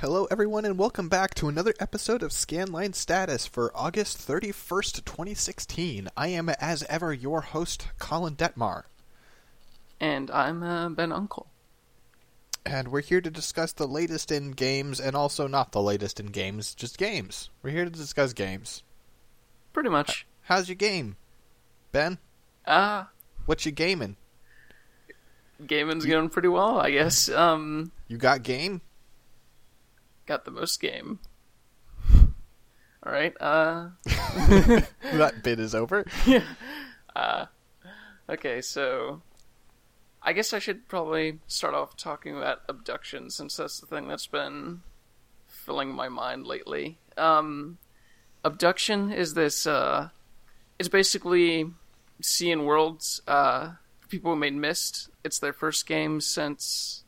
Hello, everyone, and welcome back to another episode of Scanline Status for August 31st, 2016. I am, as ever, your host, Colin Detmar. And I'm uh, Ben Uncle. And we're here to discuss the latest in games and also not the latest in games, just games. We're here to discuss games. Pretty much. How's your game, Ben? Ah, uh, What you gaming? gaming's going pretty well, I guess. Um, You got game? Got the most game. All right. Uh, that bit is over. Uh Okay, so I guess I should probably start off talking about Obduction since that's the thing that's been filling my mind lately. Um, Obduction is this. Uh, it's basically Cyan Worlds. Uh, people who made Myst. It's their first game since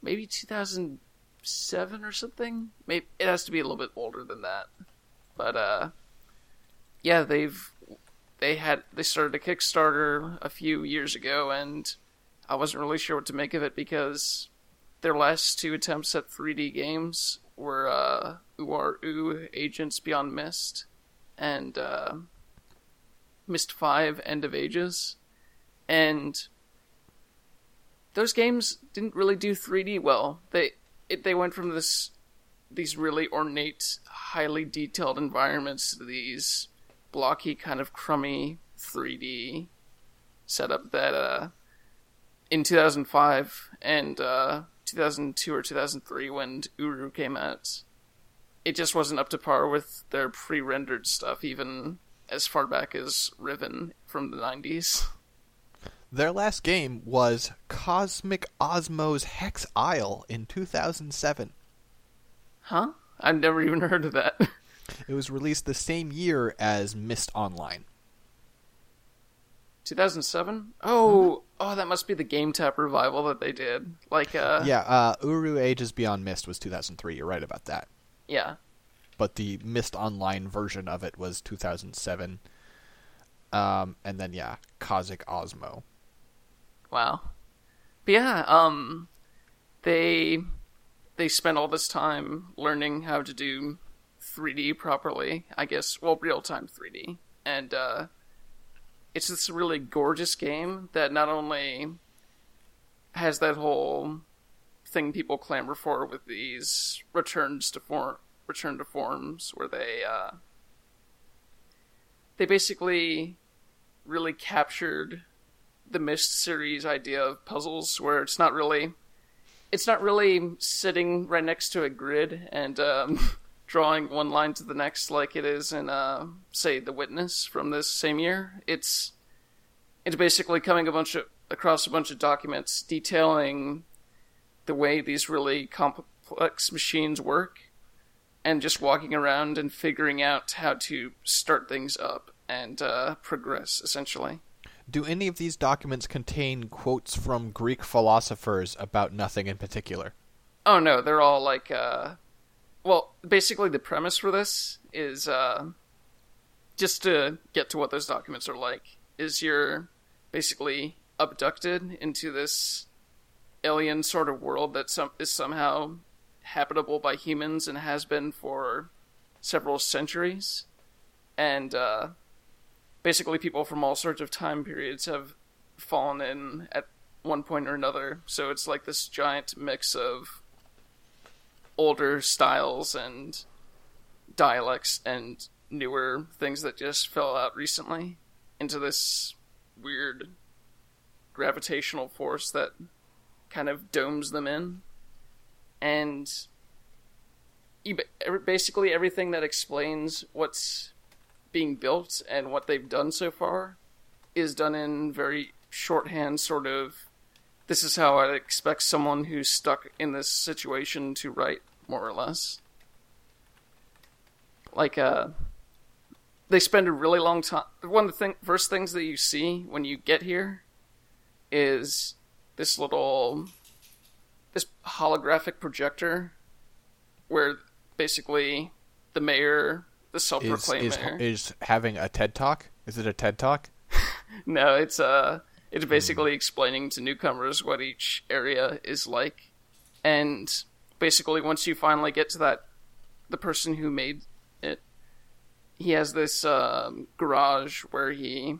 maybe 2007 or something. Maybe it has to be a little bit older than that. But uh, yeah, they've they had they started a Kickstarter a few years ago, and I wasn't really sure what to make of it because their last two attempts at 3D games were uh, Uru Ages Beyond Myst and uh, Myst 5 End of Ages. And those games didn't really do 3D well. They it, they went from this these really ornate, highly detailed environments to these blocky, kind of crummy 3D setup that uh, in 2005 and uh, 2002 or 2003 when Uru came out, it just wasn't up to par with their pre-rendered stuff, even as far back as Riven from the 90s. Their last game was Cosmic Osmo's Hex Isle in 2007. Huh? I've never even heard of that. It was released the same year as Myst Online. 2007? Oh, oh, that must be the GameTap revival that they did. Like, uh, Yeah, uh, Uru Ages Beyond Myst was 2003. You're right about that. yeah. But the Myst Online version of it was 2007. Um, and then yeah, Cosmic Osmo. Wow. But yeah, um they they spent all this time learning how to do 3D properly, I guess, well, real-time 3D. And uh it's this really gorgeous game that not only has that whole thing people clamor for with these returns to form return to forms where they uh they basically really captured the Myst series idea of puzzles where it's not really it's not really sitting right next to a grid and um, drawing one line to the next like it is in uh, say The Witness from this same year. It's it's basically coming a bunch of across a bunch of documents detailing the way these really complex machines work and just walking around and figuring out how to start things up and uh, progress essentially. Do any of these documents contain quotes from Greek philosophers about nothing in particular? Oh no, they're all like uh well, basically the premise for this is uh just to get to what those documents are like is you're basically abducted into this alien sort of world that some is somehow habitable by humans and has been for several centuries. And uh basically people from all sorts of time periods have fallen in at one point or another. So it's like this giant mix of older styles and dialects and newer things that just fell out recently into this weird gravitational force that kind of domes them in. And er, basically everything that explains what's being built and what they've done so far is done in very shorthand sort of this is how I'd expect someone who's stuck in this situation to write, more or less. Like, uh, they spend a really long time. One of the thing, first things that you see when you get here is this little, this holographic projector where basically the mayor, the Is, self-proclaimed is, mayor. is having a TED Talk? Is it a TED Talk? No, it's uh it's basically explaining to newcomers what each area is like. And basically once you finally get to that the person who made it he has this um, garage where he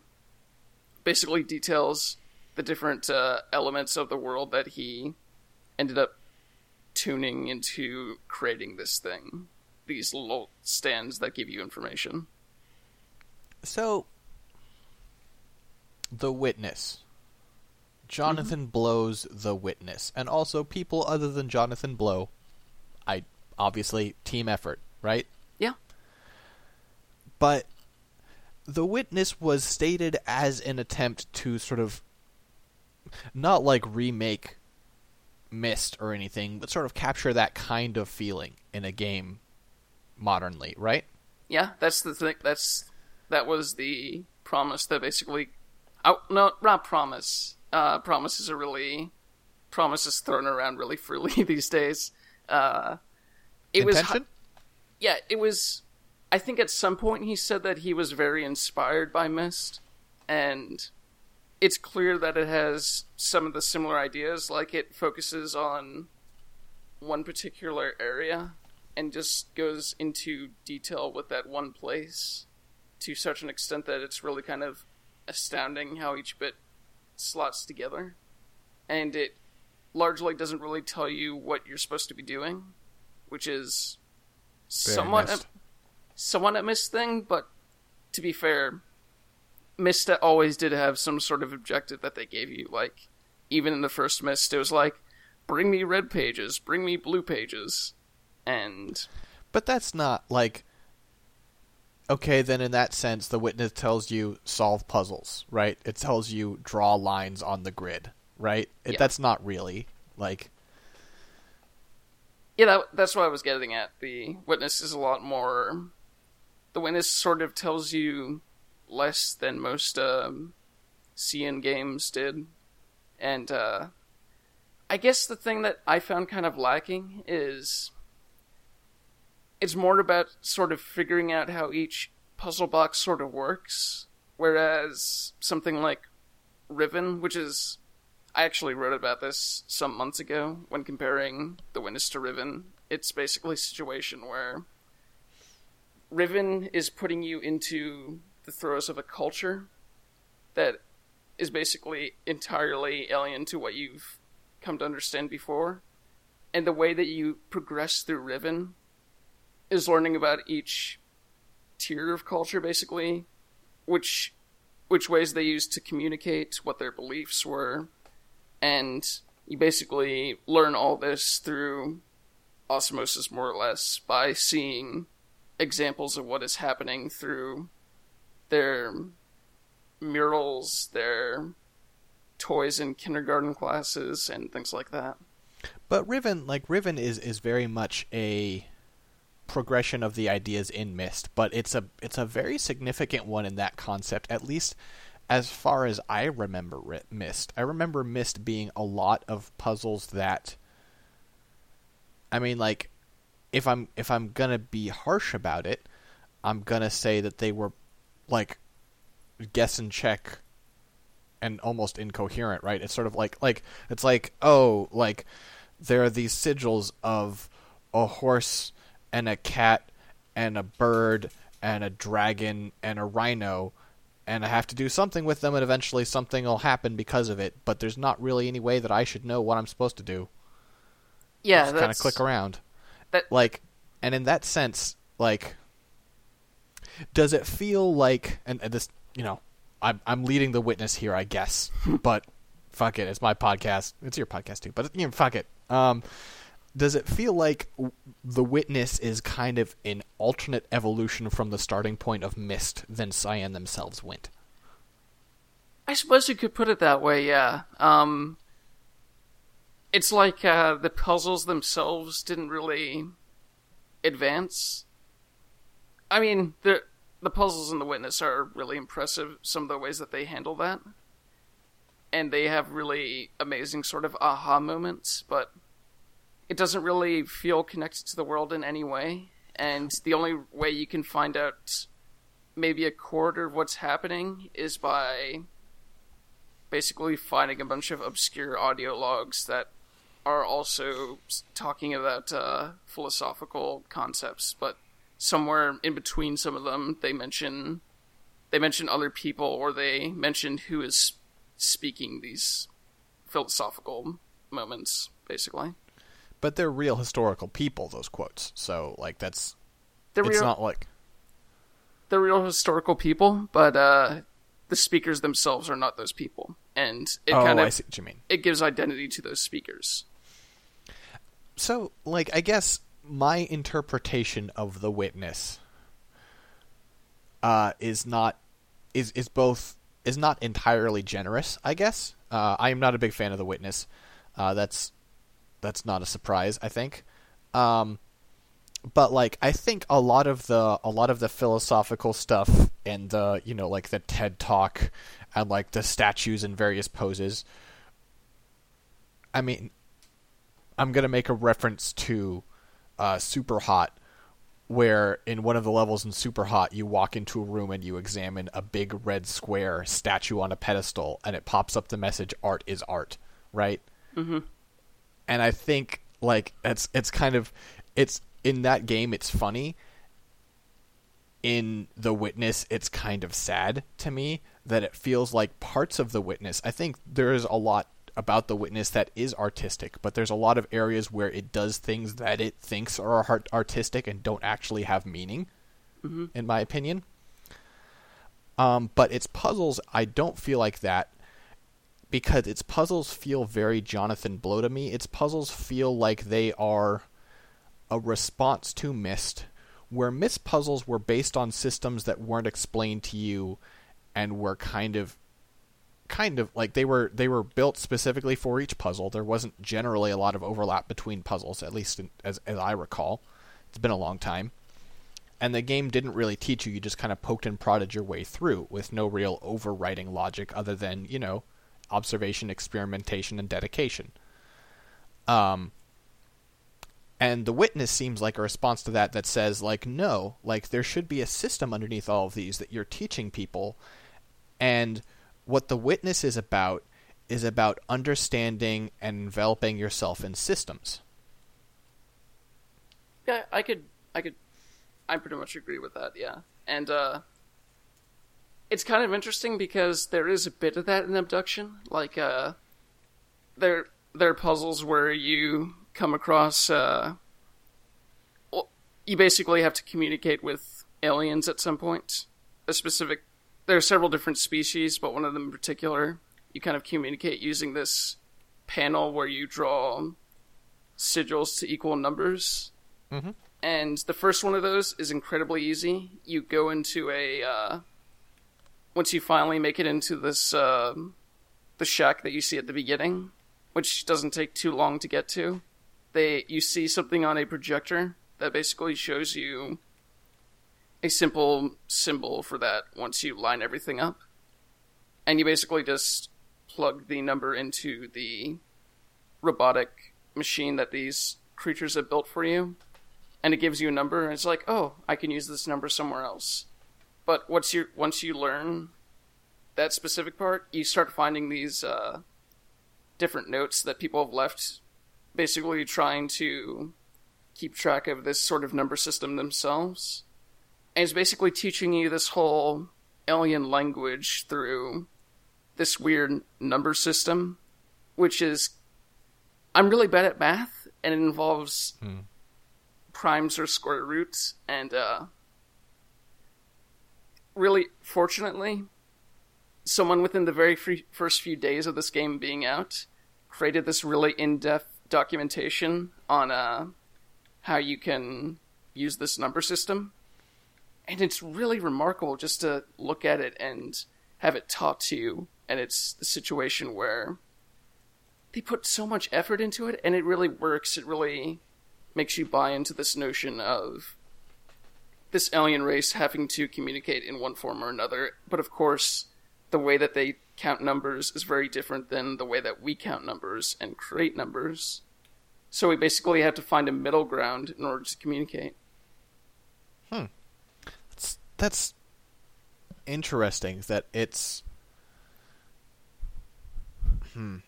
basically details the different uh, elements of the world that he ended up tuning into creating this thing these little stands that give you information So, the witness. Jonathan mm-hmm. Blow's the witness, and also people other than Jonathan Blow. I obviously team effort, right? yeah But the witness was stated as an attempt to sort of not like remake Myst or anything, but sort of capture that kind of feeling in a game modernly, right? Yeah, that's the thing. That's that was the promise that basically. Oh no, not promise. Uh, promises are really promises thrown around really freely these days. Uh, it was Intention? yeah, it was. I think at some point he said that he was very inspired by Myst, and it's clear that it has some of the similar ideas. Like it focuses on one particular area and just goes into detail with that one place to such an extent that it's really kind of astounding how each bit slots together. And it largely doesn't really tell you what you're supposed to be doing, which is Very somewhat a, somewhat a Myst thing, but to be fair, Myst always did have some sort of objective that they gave you. Like, even in the first Myst, it was like, bring me red pages, bring me blue pages. And But that's not like okay, then in that sense the witness tells you solve puzzles, right? It tells you draw lines on the grid, right? It, Yeah. That's not really like yeah, that, that's what I was getting at. The witness is a lot more. The witness sort of tells you less than most um, Cyan games did, and uh, I guess the thing that I found kind of lacking is it's more about sort of figuring out how each puzzle box sort of works, whereas something like Riven, which is I actually wrote about this some months ago when comparing The Witness to Riven. It's basically a situation where Riven is putting you into the throes of a culture that is basically entirely alien to what you've come to understand before. And the way that you progress through Riven is learning about each tier of culture basically, which which ways they used to communicate, what their beliefs were, and you basically learn all this through osmosis more or less by seeing examples of what is happening through their murals, their toys in kindergarten classes and things like that. But Riven, like Riven, is is very much a progression of the ideas in Myst, but it's a it's a very significant one in that concept. At least as far as I remember Myst, I remember Myst being a lot of puzzles that. I mean, like, if I'm if I'm gonna be harsh about it, I'm gonna say that they were, like, guess and check and almost incoherent, right? It's sort of like like it's like oh, like there are these sigils of a horse and a cat and a bird and a dragon and a rhino and I have to do something with them and eventually something will happen because of it, but there's not really any way that I should know what I'm supposed to do. Yeah, Just kind of click around. that- Like and in that sense, like does it feel like and, and this, you know, I'm I'm leading the witness here, I guess. but fuck it, it's my podcast. It's your podcast too, but you know, fuck it. Um does it feel like the witness is kind of an alternate evolution from the starting point of Myst than Cyan themselves went? I suppose you could put it that way, yeah. Um, it's like uh, the puzzles themselves didn't really advance. I mean, the the puzzles in the Witness are really impressive. Some of the ways that they handle that, and they have really amazing sort of aha moments. But it doesn't really feel connected to the world in any way. And the only way you can find out maybe a quarter of what's happening is by basically finding a bunch of obscure audio logs that are also talking about uh, philosophical concepts, but somewhere in between some of them, they mention they mention other people or they mention who is speaking these philosophical moments, basically. But they're real historical people. Those quotes, so like that's They're it's real, not like they're real historical people, but uh, the speakers themselves are not those people, and it oh, kind I of see what you mean. it gives identity to those speakers. So, like, I guess my interpretation of the witness uh, is not is is both is not entirely generous. I guess uh, I am not a big fan of the witness. Uh, that's that's not a surprise. I think, um, but like I think a lot of the a lot of the philosophical stuff and the you know like the TED talk and like the statues in various poses. I mean, I'm gonna make a reference to uh, Super Hot, where in one of the levels in Super Hot, you walk into a room and you examine a big red square statue on a pedestal, and it pops up the message "Art is art," right? Mm-hmm. And I think like it's it's kind of it's in that game it's funny. In The Witness, it's kind of sad to me that it feels like parts of The Witness. I think there is a lot about the witness that is artistic, but there's a lot of areas where it does things that it thinks are artistic and don't actually have meaning, Mm-hmm. in my opinion. Um, but its puzzles, I don't feel like that because its puzzles feel very Jonathan Blow to me. Its puzzles feel like they are a response to Myst, where Myst puzzles were based on systems that weren't explained to you and were kind of kind of like they were they were built specifically for each puzzle. There wasn't generally a lot of overlap between puzzles, at least in, as as I recall. It's been a long time. And the game didn't really teach you, you just kind of poked and prodded your way through with no real overriding logic other than, you know, observation, experimentation, and dedication. Um and the witness seems like a response to that that says like no, like there should be a system underneath all of these that you're teaching people and what the witness is about is about understanding and enveloping yourself in systems. Yeah, I could, I could, I pretty much agree with that. Yeah, and uh, it's kind of interesting because there is a bit of that in Obduction. Like, uh, there there are puzzles where you come across, uh, well, you basically have to communicate with aliens at some point. A specific, there are several different species, but one of them in particular, you kind of communicate using this panel where you draw sigils to equal numbers Mm-hmm. and the first one of those is incredibly easy. You go into a uh, once you finally make it into this uh, the shack that you see at the beginning, which doesn't take too long to get to. They you see something on a projector that basically shows you a simple symbol for that once you line everything up, and you basically just plug the number into the robotic machine that these creatures have built for you and it gives you a number and it's like oh i can use this number somewhere else but once you once you learn that specific part you start finding these uh, different notes that people have left basically trying to keep track of this sort of number system themselves. And it's basically teaching you this whole alien language through this weird number system which is i'm really bad at math and it involves primes or square roots, and uh, really, fortunately, someone within the very free first few days of this game being out created this really in-depth documentation on uh, how you can use this number system, and it's really remarkable just to look at it and have it taught to you. And it's the situation where they put so much effort into it, and it really works. It really makes you buy into this notion of this alien race having to communicate in one form or another. But of course, the way that they count numbers is very different than the way that we count numbers and create numbers. So we basically have to find a middle ground in order to communicate. That's, that's interesting that it's hmm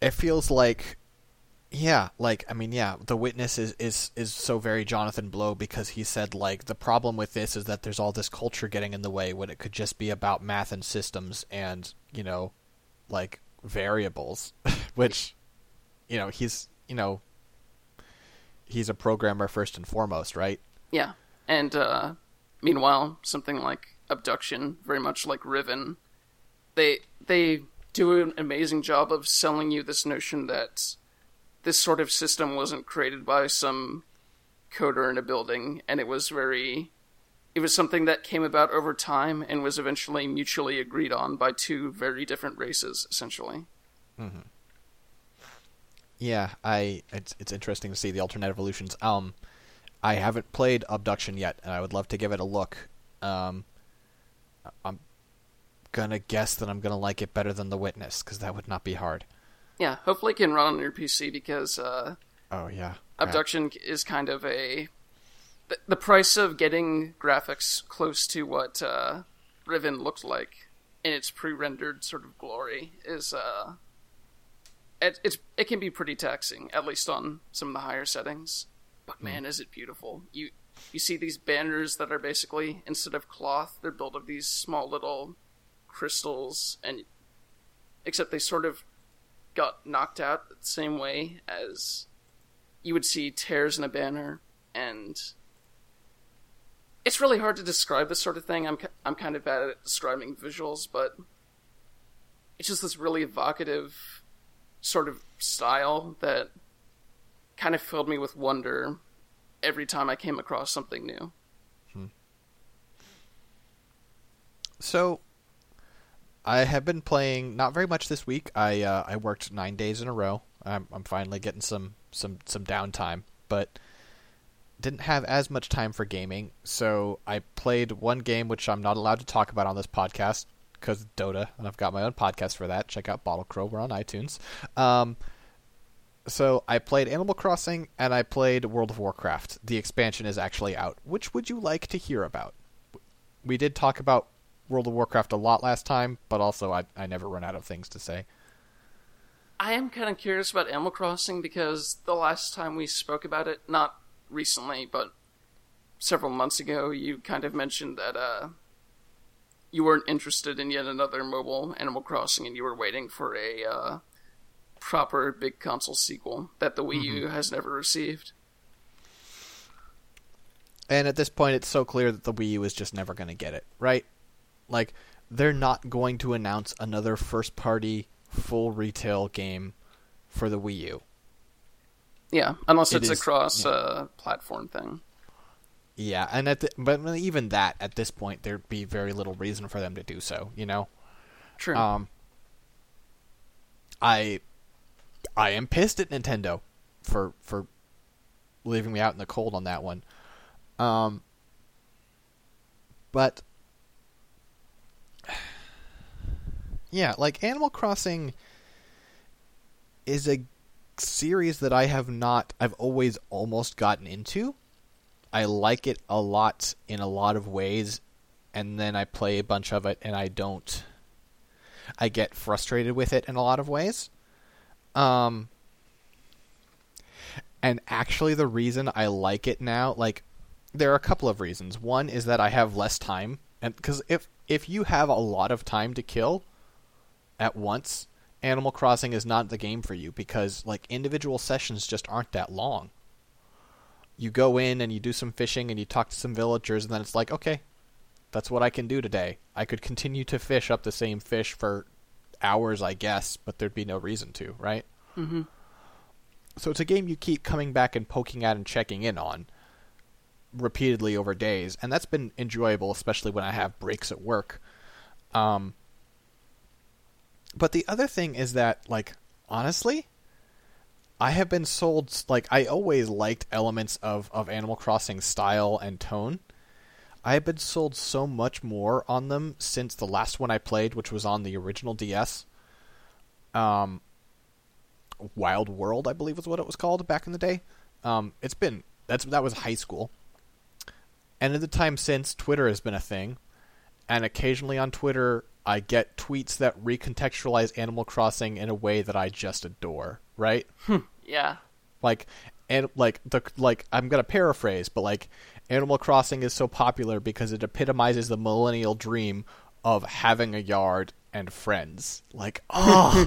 it feels like yeah, like I mean, yeah, the witness is is is so very Jonathan Blow because he said like the problem with this is that there's all this culture getting in the way when it could just be about math and systems and you know, like variables, which you know he's you know he's a programmer first and foremost, right? Yeah, and uh, meanwhile, something like Obduction, very much like Riven, they they do an amazing job of selling you this notion that this sort of system wasn't created by some coder in a building, and it was very. It was something that came about over time and was eventually mutually agreed on by two very different races, essentially. Mm-hmm. Yeah, I it's it's interesting to see the alternate evolutions. Um, I haven't played Obduction yet, and I would love to give it a look. Um, I'm gonna guess that I'm gonna like it better than The Witness because that would not be hard. Yeah, hopefully it can run on your PC because uh, Oh yeah, Obduction is kind of a the, the price of getting graphics close to what uh, Riven looked like in its pre-rendered sort of glory is uh, it, it's it can be pretty taxing, at least on some of the higher settings. But man, is it beautiful! You you see these banners that are basically instead of cloth, they're built of these small little crystals, and except they sort of got knocked out the same way as you would see tears in a banner, and it's really hard to describe this sort of thing. I'm I'm kind of bad at describing visuals, but it's just this really evocative sort of style that kind of filled me with wonder every time I came across something new. Hmm. So, I have been playing not very much this week. I uh, I worked nine days in a row. I'm I'm finally getting some some some downtime, but didn't have as much time for gaming. So I played one game which I'm not allowed to talk about on this podcast because Dota, and I've got my own podcast for that. Check out Bottle Crow. We're on iTunes. Um, so I played Animal Crossing and I played World of Warcraft. The expansion is actually out. Which would you like to hear about? We did talk about World of Warcraft a lot last time, but also I I never run out of things to say. I am kind of curious about Animal Crossing because the last time we spoke about it, not recently, but several months ago, you kind of mentioned that uh, you weren't interested in yet another mobile Animal Crossing, and you were waiting for a uh, proper big console sequel that the Wii U has never received. And at this point, it's so clear that the Wii U is just never going to get it, right? Like, they're not going to announce another first party full retail game for the Wii U. Yeah, unless It it's a cross yeah. uh, platform thing. Yeah, and at the, but even that, at this point, there'd be very little reason for them to do so, you know? True. Um, I, I am pissed at Nintendo for for leaving me out in the cold on that one. Um, but yeah, like Animal Crossing is a series that I have not. I've always almost gotten into. I like it a lot in a lot of ways, and then I play a bunch of it and I don't. I get frustrated with it in a lot of ways. Um, and actually, the reason I like it now, like, there are a couple of reasons. One is that I have less time, and because if if you have a lot of time to kill at once, Animal Crossing is not the game for you because like individual sessions just aren't that long. You go in and you do some fishing and you talk to some villagers, and then it's like, okay, that's what I can do today. I could continue to fish up the same fish for hours, I guess, but there'd be no reason to, right? mm-hmm. So it's a game you keep coming back and poking at and checking in on repeatedly over days, and that's been enjoyable, especially when I have breaks at work. Um, but the other thing is that, like, honestly, I have been sold like I always liked elements of of Animal Crossing style and tone. I have been sold so much more on them since the last one I played, which was on the original DS. Um, Wild World, I believe was what it was called back in the day. Um, it's been that's that was high school, and in the time since, Twitter has been a thing, and occasionally on Twitter I get tweets that recontextualize Animal Crossing in a way that I just adore, right? Hmm. Yeah. like and like the like I'm gonna paraphrase, but like Animal Crossing is so popular because it epitomizes the millennial dream of having a yard and friends. Like oh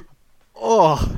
oh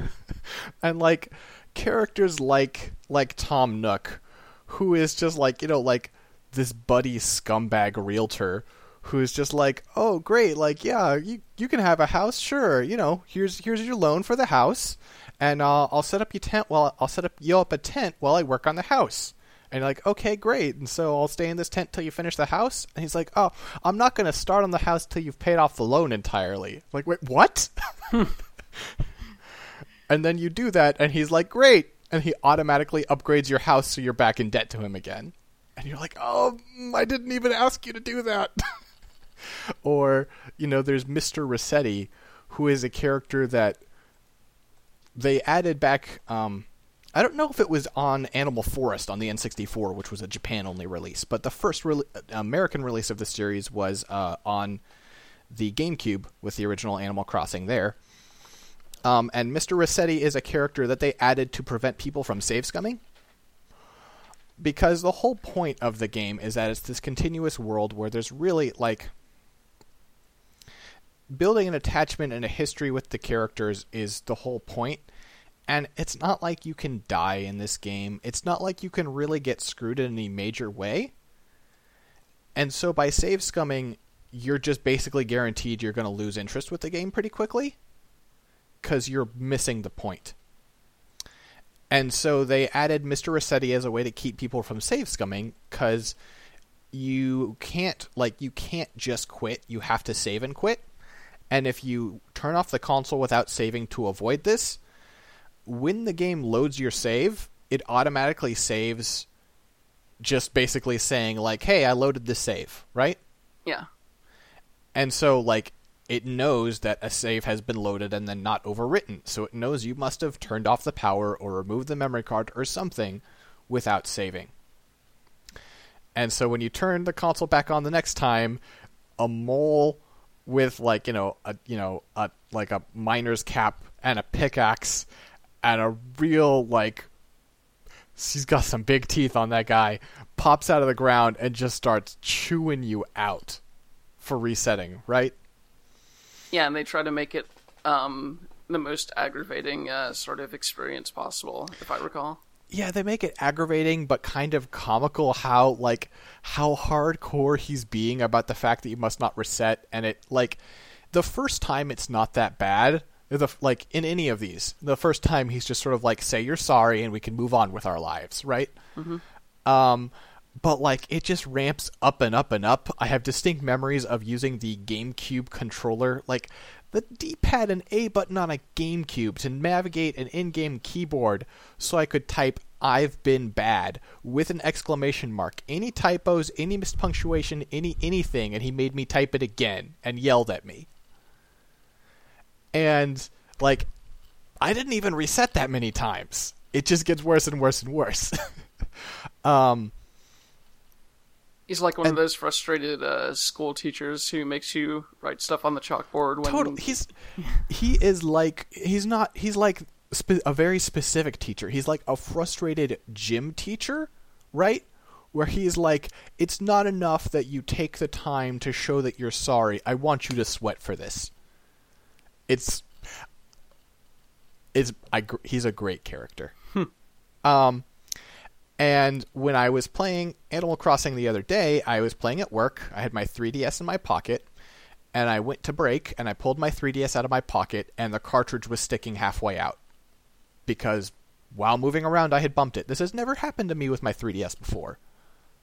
and like characters like like Tom Nook, who is just like, you know, like this buddy scumbag realtor who's just like, "Oh, great! Like, yeah, you you can have a house, sure. You know, here's here's your loan for the house, and uh, I'll set up your tent. Well, I'll set up you up a tent while I work on the house." And you're like, "Okay, great." And so I'll stay in this tent till you finish the house. And he's like, "Oh, I'm not going to start on the house till you've paid off the loan entirely." Like, wait, what? and then you do that, and he's like, "Great." And he automatically upgrades your house so you're back in debt to him again. And you're like, oh, I didn't even ask you to do that. or you know there's Mr. Resetti who is a character that they added back um, I don't know if it was on Animal Forest on the N64 which was a Japan only release but the first re- American release of the series was uh, on the GameCube with the original Animal Crossing there um, and Mr. Resetti is a character that they added to prevent people from save scumming because the whole point of the game is that it's this continuous world where there's really like building an attachment and a history with the characters is the whole point. And it's not like you can die in this game. It's not like you can really get screwed in any major way. And so by save scumming, you're just basically guaranteed you're going to lose interest with the game pretty quickly because you're missing the point. And so they added Mr. Resetti as a way to keep people from save scumming because you can't like you can't just quit. You have to save and quit. And if you turn off the console without saving to avoid this, when the game loads your save, it automatically saves just basically saying like, "Hey, I loaded this save," right? Yeah. And so like it knows that a save has been loaded and then not overwritten. So it knows you must have turned off the power or removed the memory card or something without saving. And so when you turn the console back on the next time, a mole with like you know a you know a like a miner's cap and a pickaxe and a real like he's got some big teeth on that guy pops out of the ground and just starts chewing you out for resetting right Yeah, and they try to make it um, the most aggravating uh, sort of experience possible, if I recall. Yeah they make it aggravating but kind of comical how like how hardcore he's being about the fact that you must not reset and it like the first time it's not that bad the like in any of these the first time he's just sort of like say you're sorry and we can move on with our lives right? Um but like it just ramps up and up and up. I have distinct memories of using the gamecube controller like the d-pad and a button on a gamecube to navigate an in-game keyboard so i could type i've been bad with an exclamation mark any typos any mispunctuation any anything and he made me type it again and yelled at me and like I didn't even reset that many times. It just gets worse and worse and worse. um, He's like one And- of those frustrated uh, school teachers who makes you write stuff on the chalkboard when total. He's he is like he's not. He's like spe- a very specific teacher. He's like a frustrated gym teacher, right? Where he's like, it's not enough that you take the time to show that you're sorry. I want you to sweat for this. It's it's I he's a great character. Um, and when I was playing Animal Crossing the other day, I was playing at work. I had my 3DS in my pocket, and I went to break, and I pulled my 3DS out of my pocket, and the cartridge was sticking halfway out because while moving around, I had bumped it. This has never happened to me with my 3DS before.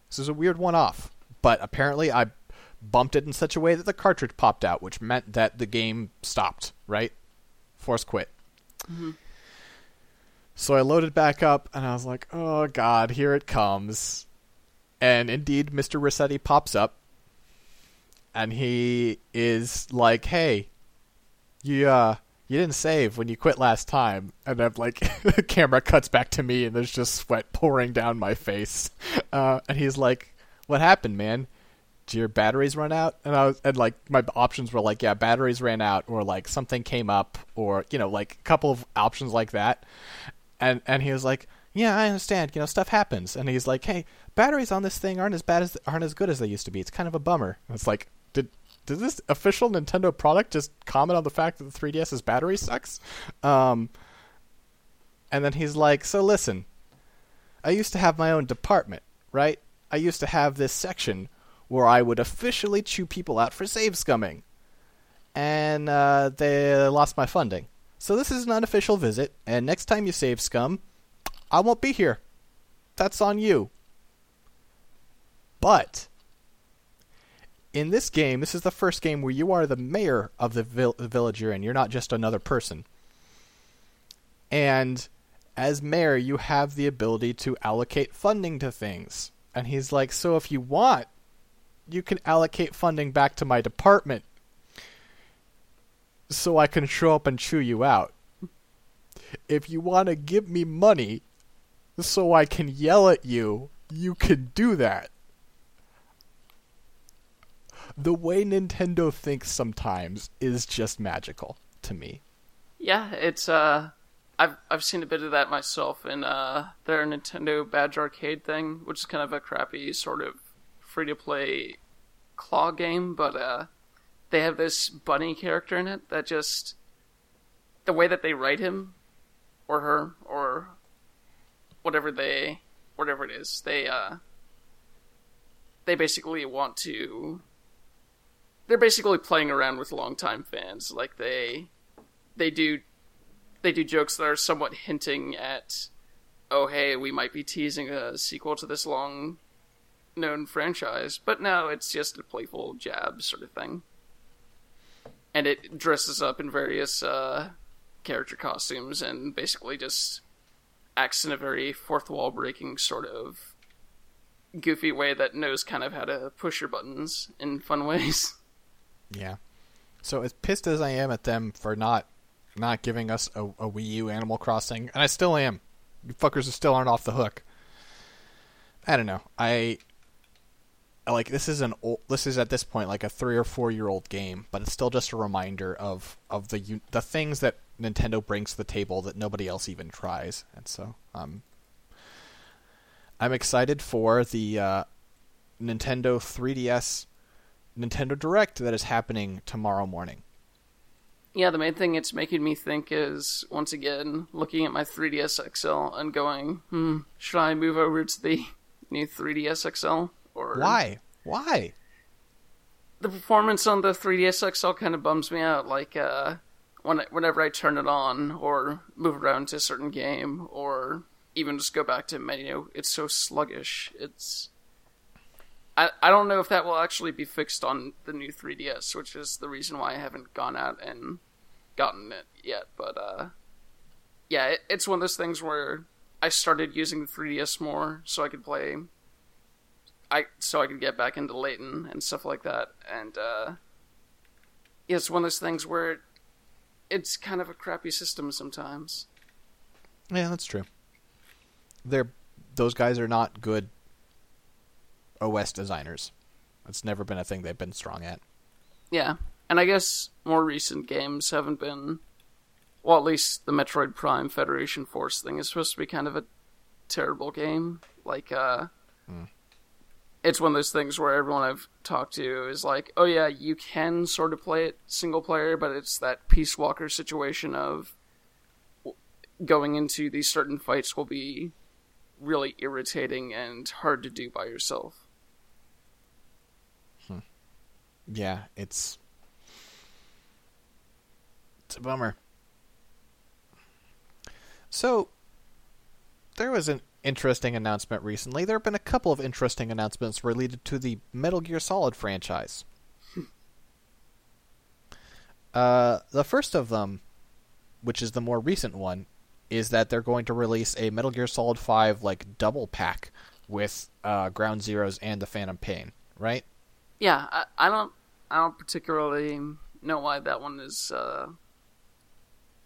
This is a weird one-off, but apparently I bumped it in such a way that the cartridge popped out, which meant that the game stopped. Right? Force quit. Mm-hmm. So I loaded back up and I was like, oh god, here it comes. And indeed, Mr. Resetti pops up and he is like, hey, you, uh, you didn't save when you quit last time. And I'm like, the camera cuts back to me and there's just sweat pouring down my face. Uh, and he's like, what happened, man? Did your batteries run out? And I was, and like my options were like, yeah, batteries ran out, or like something came up, or you know, like a couple of options like that. And and he was like, yeah, I understand. You know, stuff happens. And he's like, hey, batteries on this thing aren't as bad as aren't as good as they used to be. It's kind of a bummer. And it's like, did did this official Nintendo product just comment on the fact that the 3DS's battery sucks? Um, and then he's like, so listen, I used to have my own department, right? I used to have this section where I would officially chew people out for save scumming. And uh, they lost my funding. So this is an unofficial visit, and next time you save scum, I won't be here. That's on you. But in this game, this is the first game where you are the mayor of the, vil- village you're in. You're not just another person. And as mayor, you have the ability to allocate funding to things. And he's like, so if you want, you can allocate funding back to my department so I can show up and chew you out. If you want to give me money so I can yell at you, you can do that. The way Nintendo thinks sometimes is just magical to me. Yeah, it's uh I've I've seen a bit of that myself in uh their Nintendo Badge Arcade thing, which is kind of a crappy sort of free to play claw game, but uh they have this bunny character in it that just the way that they write him or her or whatever they whatever it is, they uh they basically want to they're basically playing around with longtime fans. Like they they do they do jokes that are somewhat hinting at oh hey, we might be teasing a sequel to this long known franchise, but no, it's just a playful jab sort of thing. And it dresses up in various uh, character costumes and basically just acts in a very fourth wall breaking sort of goofy way that knows kind of how to push your buttons in fun ways. Yeah. So as pissed as I am at them for not not giving us a, a Wii U Animal Crossing, and I still am. You fuckers still aren't off the hook. I don't know. I like this is an old, this is at this point like a three or four year old game, but it's still just a reminder of of the the things that Nintendo brings to the table that nobody else even tries, and so um, I'm excited for the uh, Nintendo 3DS Nintendo Direct that is happening tomorrow morning. Yeah, the main thing it's making me think is once again looking at my 3DS XL and going, hmm, should I move over to the new 3DS XL? Or why? Why? The performance on the 3DS XL kind of bums me out. Like uh, when whenever I turn it on or move around to a certain game or even just go back to menu, it's so sluggish. It's I, I don't know if that will actually be fixed on the new 3DS, which is the reason why I haven't gone out and gotten it yet. But uh, yeah, it, it's one of those things where I started using the 3DS more so I could play. I so I could get back into Layton and stuff like that, and uh, it's one of those things where it's kind of a crappy system sometimes. Yeah, that's true. They're those guys are not good OS designers. It's never been a thing they've been strong at. Yeah, and I guess more recent games haven't been. Well, at least the Metroid Prime Federation Force thing is supposed to be kind of a terrible game. Like, uh, mm. It's one of those things where everyone I've talked to is like, "Oh yeah, you can sort of play it single player, but it's that Peace Walker situation of going into these certain fights will be really irritating and hard to do by yourself." Hmm. yeah, it's it's a bummer. So there was an interesting announcement recently. There have been a couple of interesting announcements related to the Metal Gear Solid franchise. uh, the first of them, which is the more recent one, is that they're going to release a Metal Gear Solid 5 like double pack with uh, Ground Zeroes and the Phantom Pain, right? Yeah, I, I don't I don't particularly know why that one is uh,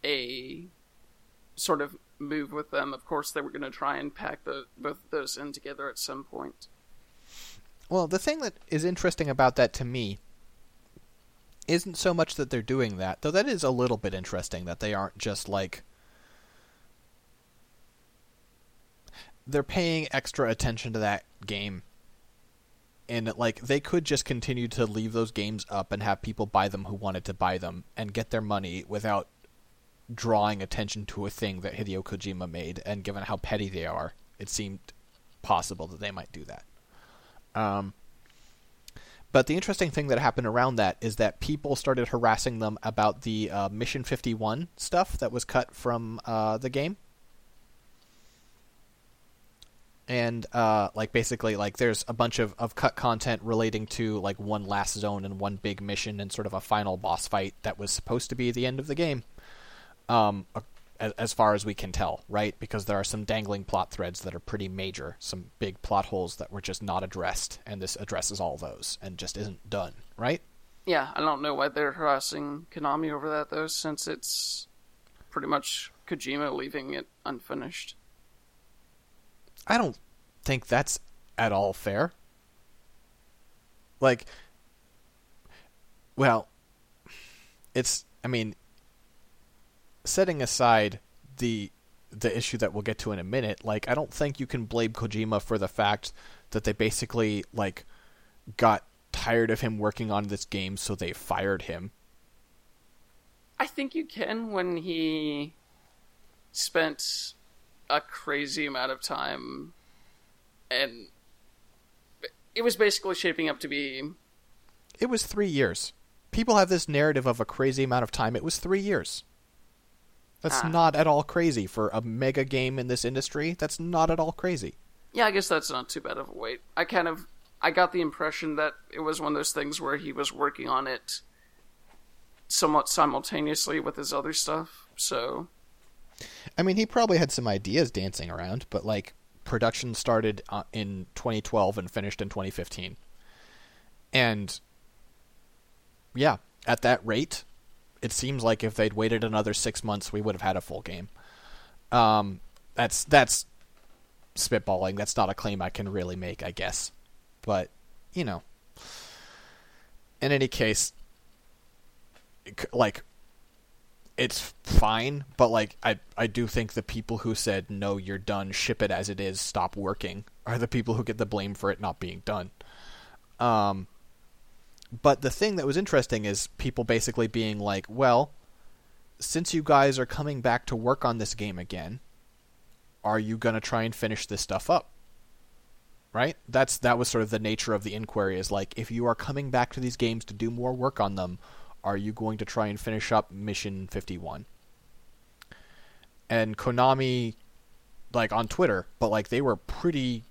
a sort of move with them. Of course, they were going to try and pack the both those in together at some point. Well, the thing that is interesting about that to me isn't so much that they're doing that, though that is a little bit interesting that they aren't just like they're paying extra attention to that game. And like they could just continue to leave those games up and have people buy them who wanted to buy them and get their money without drawing attention to a thing that Hideo Kojima made and given how petty they are, it seemed possible that they might do that. Um, but the interesting thing that happened around that is that people started harassing them about the uh, Mission 51 stuff that was cut from uh, the game. And uh, like basically, like there's a bunch of, of cut content relating to like one last zone and one big mission and sort of a final boss fight that was supposed to be the end of the game. Um, as, as far as we can tell, right? Because there are some dangling plot threads that are pretty major, some big plot holes that were just not addressed, and this addresses all those and just isn't done, right? Yeah, I don't know why they're harassing Konami over that though, since it's pretty much Kojima leaving it unfinished. I don't think that's at all fair. Like, well, it's. I mean, setting aside the the issue that we'll get to in a minute, like I don't think you can blame Kojima for the fact that they basically like got tired of him working on this game, so they fired him. I think you can when he spent a crazy amount of time and it was basically shaping up to be It was 3 years. People have this narrative of a crazy amount of time. It was 3 years. That's Ah. not at all crazy for a mega game in this industry. That's not at all crazy. Yeah, I guess that's not too bad of a wait. I kind of I got the impression that it was one of those things where he was working on it somewhat simultaneously with his other stuff. So, I mean, he probably had some ideas dancing around, but like production started uh, in 2012 and finished in 2015. And yeah, at that rate, it seems like if they'd waited another 6 months, we would have had a full game. Um that's that's spitballing. That's not a claim I can really make, I guess. But, you know, in any case, like it's fine, but like I I do think the people who said no, you're done, ship it as it is, stop working, are the people who get the blame for it not being done. Um, but the thing that was interesting is people basically being like, well, since you guys are coming back to work on this game again, are you gonna try and finish this stuff up? Right? That's that was sort of the nature of the inquiry is like if you are coming back to these games to do more work on them, are you going to try and finish up Mission 51? And Konami, like on Twitter, but like they were pretty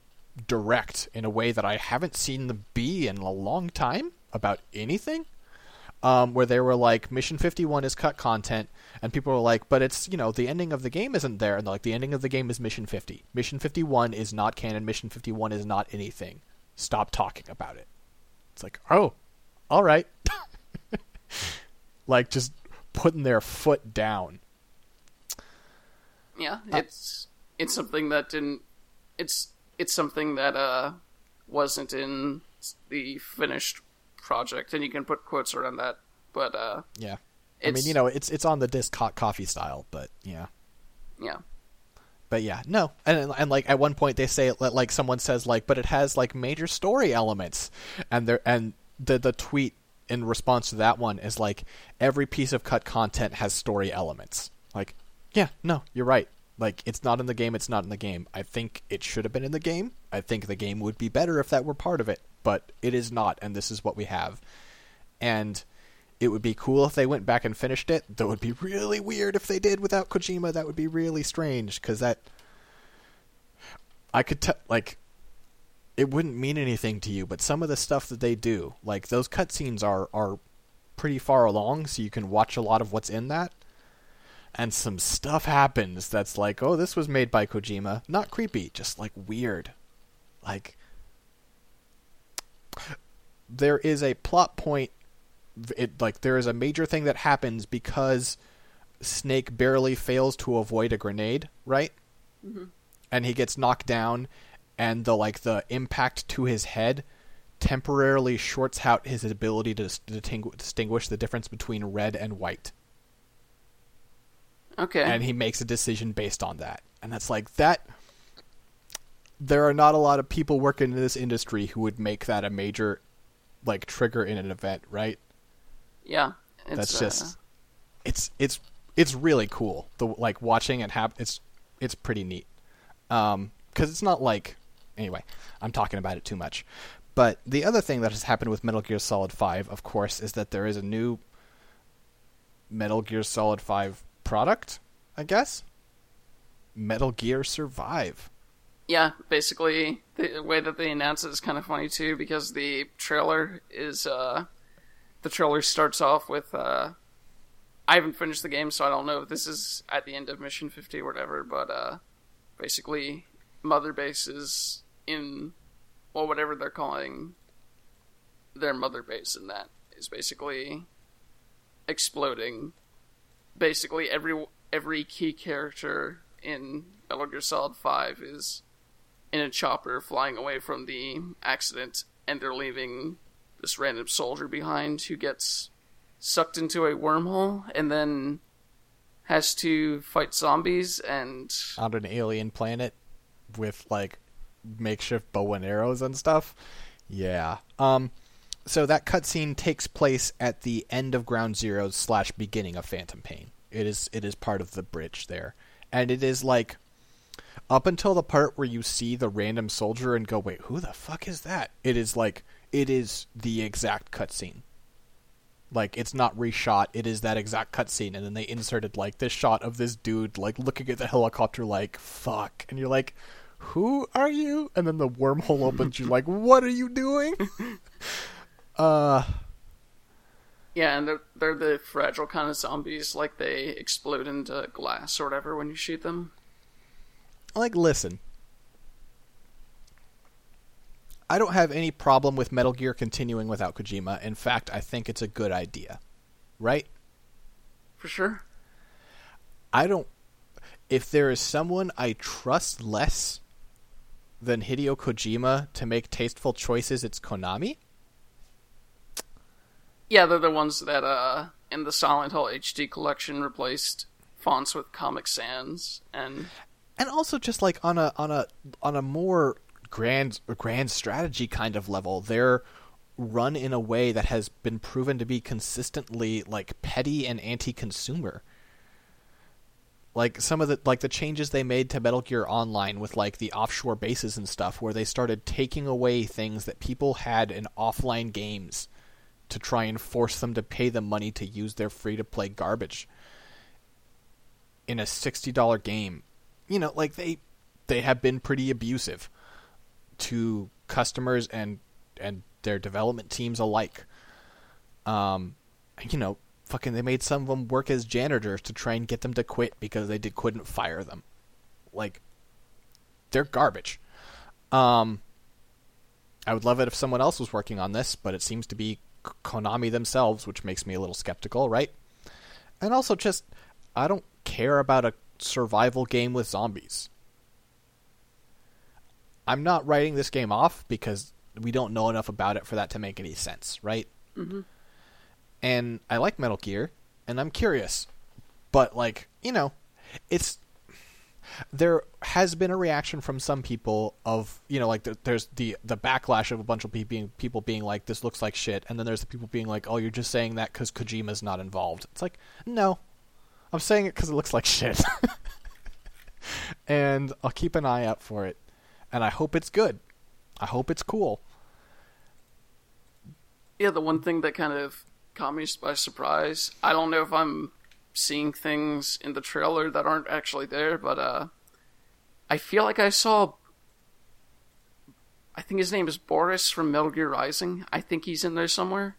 direct in a way that I haven't seen them be in a long time about anything. Um, where they were like, Mission 51 is cut content, and people were like, but it's, you know, the ending of the game isn't there. And they're like, the ending of the game is Mission 50. Mission 51 is not canon. Mission 51 is not anything. Stop talking about it. It's like, oh, all right. like just putting their foot down. yeah, it's it's something that didn't it's it's something that uh wasn't in the finished project and you can put quotes around that, but uh Yeah. I mean, you know, it's it's on the disc co- coffee style, but yeah. yeah. But yeah, no, and and like at one point they say like someone says like, but it has like major story elements, and there and the the tweet in response to that one is like every piece of cut content has story elements. Like, yeah, no, you're right. Like it's not in the game, it's not in the game. I think it should have been in the game. I think the game would be better if that were part of it, but it is not, and this is what we have. And it would be cool if they went back and finished it. That would be really weird if they did without Kojima. That would be really strange because that I could tell like it wouldn't mean anything to you, but some of the stuff that they do, like those cutscenes, are are pretty far along, so you can watch a lot of what's in that. And some stuff happens that's like, oh, this was made by Kojima. Not creepy, just like weird. Like there is a plot point it like there is a major thing that happens because Snake barely fails to avoid a grenade, right? Mm-hmm. And he gets knocked down, and the like the impact to his head temporarily shorts out his ability to distinguish the difference between red and white. Okay. And he makes a decision based on that. And that's like that there are not a lot of people working in this industry who would make that a major like trigger in an event, right? Yeah. That's just uh... it's it's it's really cool. The like watching it happen it's it's pretty neat. Um cuz it's not like anyway, I'm talking about it too much. But the other thing that has happened with Metal Gear Solid 5, of course, is that there is a new Metal Gear Solid 5 product, I guess. Metal Gear Survive. Yeah, basically the way that they announce it is kind of funny too because the trailer is uh the trailer starts off with uh I haven't finished the game so I don't know if this is at the end of mission 50 or whatever, but uh basically mother base is in well whatever they're calling their mother base in that is basically exploding. Basically every every key character in Metal Gear Solid 5 is in a chopper flying away from the accident and they're leaving this random soldier behind who gets sucked into a wormhole and then has to fight zombies and on an alien planet with like makeshift bow and arrows and stuff. Yeah. Um so that cutscene takes place at the end of Ground Zero slash beginning of Phantom Pain. It is it is part of the bridge there, and it is like up until the part where you see the random soldier and go, wait, who the fuck is that? It is like it is the exact cutscene. Like it's not reshot; it is that exact cutscene, and then they inserted like this shot of this dude like looking at the helicopter, like fuck, and you're like, who are you? And then the wormhole opens. You're like, what are you doing? uh yeah, and they're they're the fragile kind of zombies, like they explode into glass or whatever when you shoot them. Like, listen, I don't have any problem with Metal Gear continuing without Kojima. In fact, I think it's a good idea, right? For sure. I don't. If there is someone I trust less than Hideo Kojima to make tasteful choices, it's Konami. Yeah, they're the ones that uh in the Silent Hill HD collection replaced fonts with Comic Sans and and also just like on a on a on a more grand grand strategy kind of level, they're run in a way that has been proven to be consistently like petty and anti-consumer. Like some of the like the changes they made to Metal Gear Online with like the offshore bases and stuff where they started taking away things that people had in offline games to try and force them to pay the money to use their free to play garbage in a $60 game. You know, like they they have been pretty abusive to customers and and their development teams alike. Um you know, fucking they made some of them work as janitors to try and get them to quit because they did, couldn't fire them. Like they're garbage. Um I would love it if someone else was working on this, but it seems to be Konami themselves, which makes me a little skeptical, right? And also, just I don't care about a survival game with zombies. I'm not writing this game off because we don't know enough about it for that to make any sense, right? Mm-hmm. And I like Metal Gear, and I'm curious, but like you know, it's there has been a reaction from some people of you know like there's the the backlash of a bunch of people being, people being like this looks like shit and then there's the people being like oh you're just saying that because kojima's not involved it's like no i'm saying it because it looks like shit and i'll keep an eye out for it and i hope it's good i hope it's cool yeah the one thing that kind of caught me by surprise i don't know if i'm seeing things in the trailer that aren't actually there, but uh, I feel like I saw. I think his name is Boris from Metal Gear Rising. I think he's in there somewhere.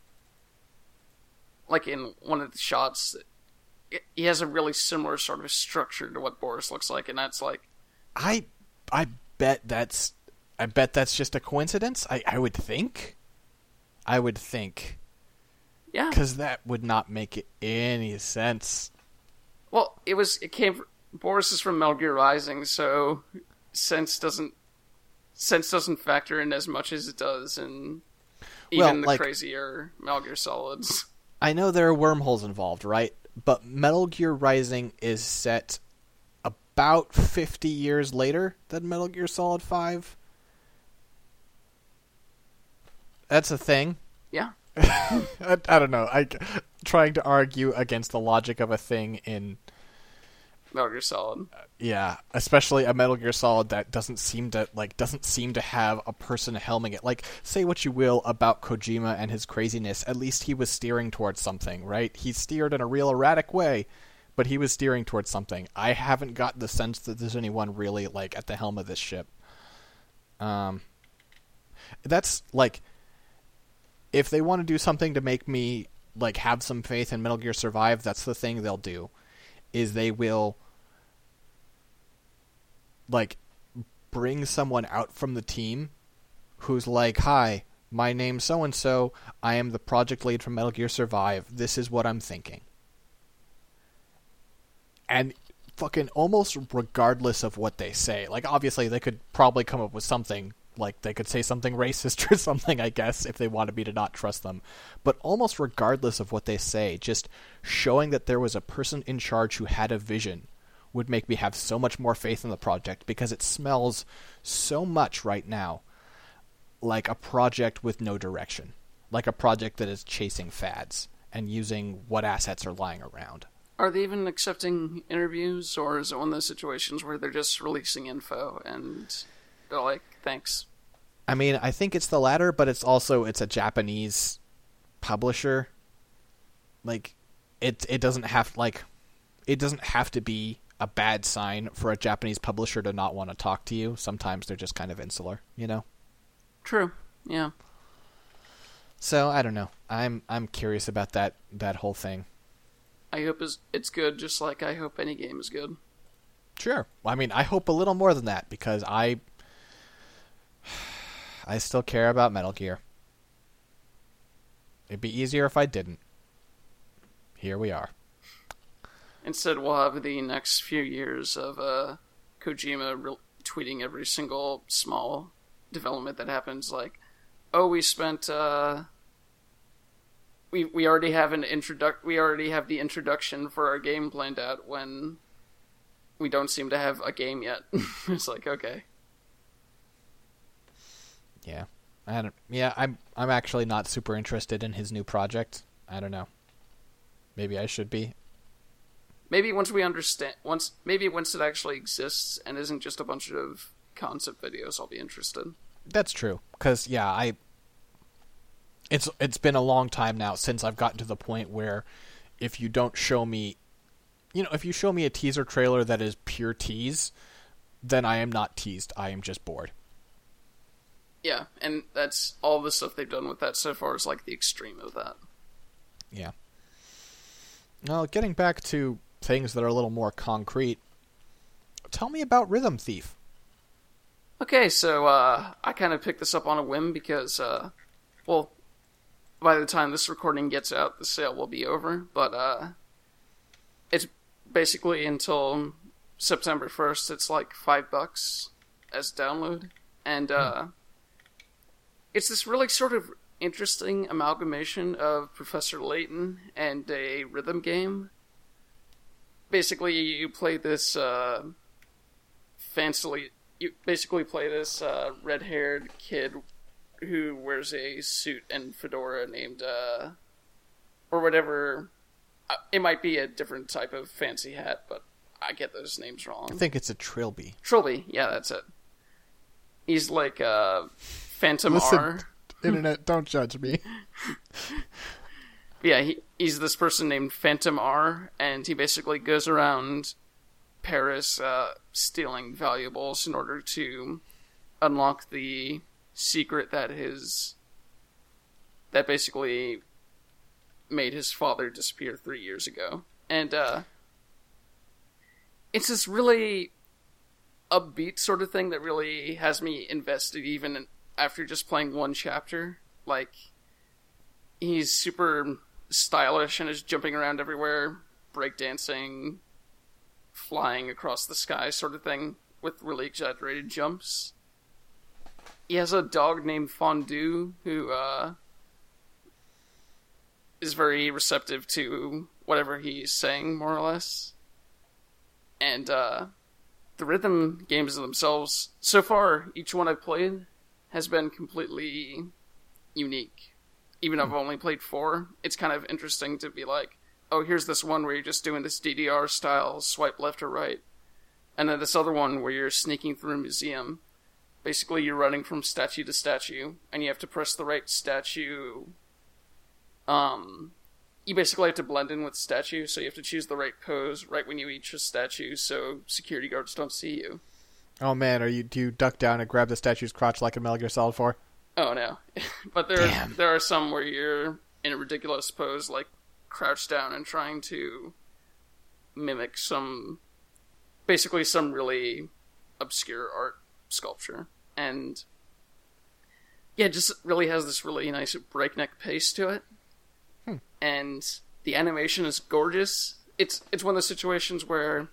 Like in one of the shots, he has a really similar sort of structure to what Boris looks like, and that's like. I, I bet that's, I bet that's just a coincidence. I, I would think. I would think. Yeah. Because that would not make any sense. Well, it was. It came. From, Boris is from Metal Gear Rising, so sense doesn't sense doesn't factor in as much as it does in even Well, the like- crazier Metal Gear Solids. I know there are wormholes involved, right? But Metal Gear Rising is set about 50 years later than Metal Gear Solid 5. That's a thing. Yeah, I, I don't know. I trying to argue against the logic of a thing in Metal Gear Solid. yeah, especially a Metal Gear Solid that doesn't seem to like doesn't seem to have a person helming it. Like say what you will about Kojima and his craziness, at least he was steering towards something, right? He steered in a real erratic way, but he was steering towards something. I haven't got the sense that there's anyone really like at the helm of this ship. Um that's like if they want to do something to make me like have some faith in Metal Gear Survive, that's the thing they'll do. Is they will like bring someone out from the team who's like, "Hi, my name's so and so. I am the project lead from Metal Gear Survive. This is what I'm thinking." And fucking almost regardless of what they say, like obviously they could probably come up with something like they could say something racist or something, I guess, if they wanted me to not trust them. But almost regardless of what they say, just showing that there was a person in charge who had a vision would make me have so much more faith in the project because it smells so much right now like a project with no direction, like a project that is chasing fads and using what assets are lying around. Are they even accepting interviews, or is it one of those situations where they're just releasing info and they're like, "Thanks." I mean, I think it's the latter, but it's also it's a Japanese publisher. Like it it doesn't have like it doesn't have to be a bad sign for a Japanese publisher to not want to talk to you. Sometimes they're just kind of insular, you know. True. Yeah. So, I don't know. I'm I'm curious about that that whole thing. I hope it's, it's good, just like I hope any game is good. Sure. I mean, I hope a little more than that because I I still care about Metal Gear. It'd be easier if I didn't. Here we are. Instead, we'll have the next few years of uh, Kojima re- tweeting every single small development that happens. Like, oh, we spent. Uh, we we already have an introduc. We already have the introduction for our game planned out when we don't seem to have a game yet. it's like okay, Yeah. I don't yeah, I'm I'm actually not super interested in his new project. I don't know. Maybe I should be. maybe once we understand, once maybe once it actually exists and isn't just a bunch of concept videos, I'll be interested. That's true. Cuz yeah, I it's it's been a long time now since I've gotten to the point where if you don't show me you know, if you show me a teaser trailer that is pure tease, then I am not teased. I am just bored. Yeah, and that's all the stuff they've done with that so far is like the extreme of that. Yeah. Now, getting back to things that are a little more concrete, tell me about Rhythm Thief. Okay, so uh, I kind of picked this up on a whim because, uh, well, by the time this recording gets out, the sale will be over. But uh, it's basically until September first. It's like five bucks as download, and uh, it's this really sort of interesting amalgamation of Professor Layton and a rhythm game. Basically, you play this uh, fancily. You basically play this uh, red-haired kid who wears a suit and fedora named uh, or whatever. Uh, It might be a different type of fancy hat, but I get those names wrong. I think it's a Trilby. Trilby, yeah, that's it. He's like uh, Phantom Listen, R. Internet, don't judge me. Yeah, he, he's this person named Phantom R, and he basically goes around Paris uh, stealing valuables in order to unlock the secret that his that basically made his father disappear three years ago. And uh, it's this really upbeat sort of thing that really has me invested even after just playing one chapter. Like he's super stylish and is jumping around everywhere, breakdancing, flying across the sky sort of thing with really exaggerated jumps. He has a dog named Fondue who uh, is very receptive to whatever he's saying, more or less. And uh, the rhythm games themselves, so far, each one I've played has been completely unique. Even though I've only played four, it's kind of interesting to be like, oh, here's this one where you're just doing this DDR style swipe left or right. And then this other one where you're sneaking through a museum. Basically, you're running from statue to statue, and you have to press the right statue. Um, you basically have to blend in with statue, so you have to choose the right pose right when you reach a statue, so security guards don't see you. Oh man, are you do you duck down and grab the statue's crotch like in Metal Gear Solid 4? Oh no, but there Damn. there are some where you're in a ridiculous pose, like crouched down and trying to mimic some, basically some really obscure art sculpture, and yeah, it just really has this really nice breakneck pace to it, hmm. and the animation is gorgeous. It's it's one of those situations where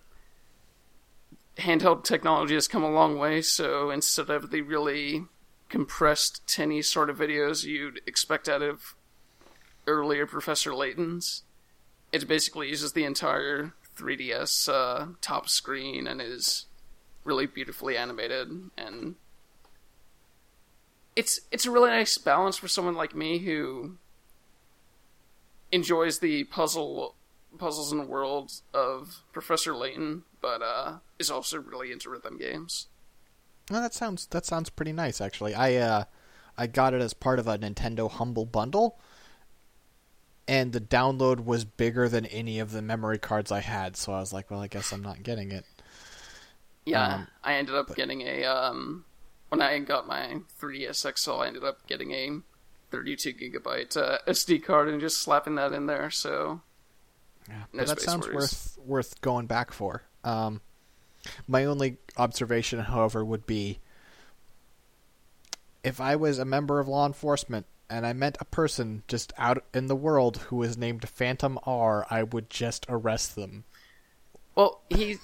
handheld technology has come a long way, so instead of the really compressed, tinny sort of videos you'd expect out of earlier Professor Layton's, it basically uses the entire 3DS uh, top screen and is really beautifully animated and it's it's a really nice balance for someone like me who enjoys the puzzle puzzles the world of Professor Layton, but uh, is also really into rhythm games. No, that sounds that sounds pretty nice actually. I uh I got it as part of a Nintendo Humble Bundle. And the download was bigger than any of the memory cards I had, so I was like, well, I guess I'm not getting it. Yeah, Um, I ended up getting a um when I got my 3DS XL, I ended up getting a 32 gigabyte uh, SD card and just slapping that in there. So Yeah, No that sounds worries. worth worth going back for. Um, my only observation, however, would be if I was a member of law enforcement and I met a person just out in the world who was named Phantom R, I would just arrest them. well he.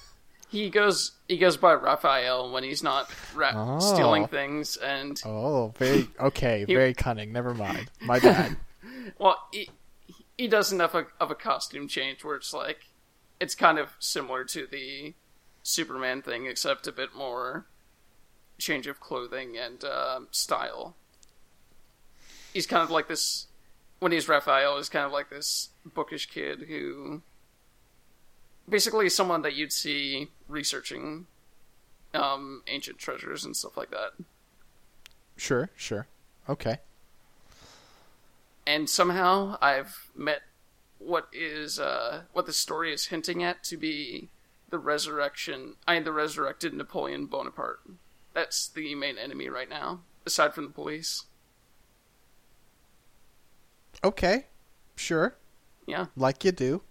He goes. He goes by Raphael when he's not ra- Oh. stealing things, and Oh, very okay, He- very cunning. Never mind, my bad. Well, he, he does enough of, of a costume change where it's like it's kind of similar to the Superman thing, except a bit more change of clothing and uh, style. He's kind of like this when he's Raphael. He's kind of like this bookish kid who basically is someone that you'd see researching um, ancient treasures and stuff like that. sure, sure, okay. and somehow I've met what is uh, what the story is hinting at to be the resurrection. I the resurrected Napoleon Bonaparte. That's the main enemy right now, aside from the police. Okay, sure. Yeah, like you do.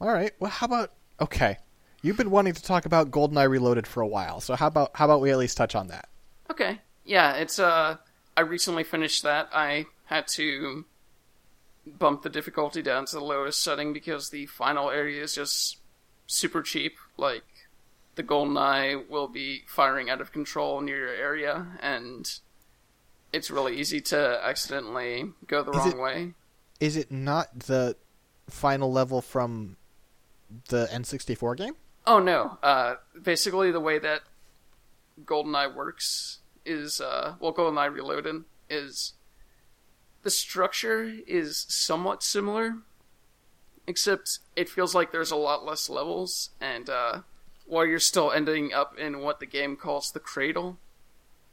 All right. Well, how about okay? You've been wanting to talk about GoldenEye Reloaded for a while, so how about how about we at least touch on that? okay, yeah. It's uh, I recently finished that. I had to bump the difficulty down to the lowest setting because the final area is just super cheap. Like the golden eye will be firing out of control near your area, and it's really easy to accidentally go the Is wrong it- way. Is it not the final level from the N64 game? Oh no! Uh, basically, the way that GoldenEye works is, uh, well, GoldenEye Reloaded is the structure is somewhat similar, except it feels like there's a lot less levels, and uh, while you're still ending up in what the game calls the cradle,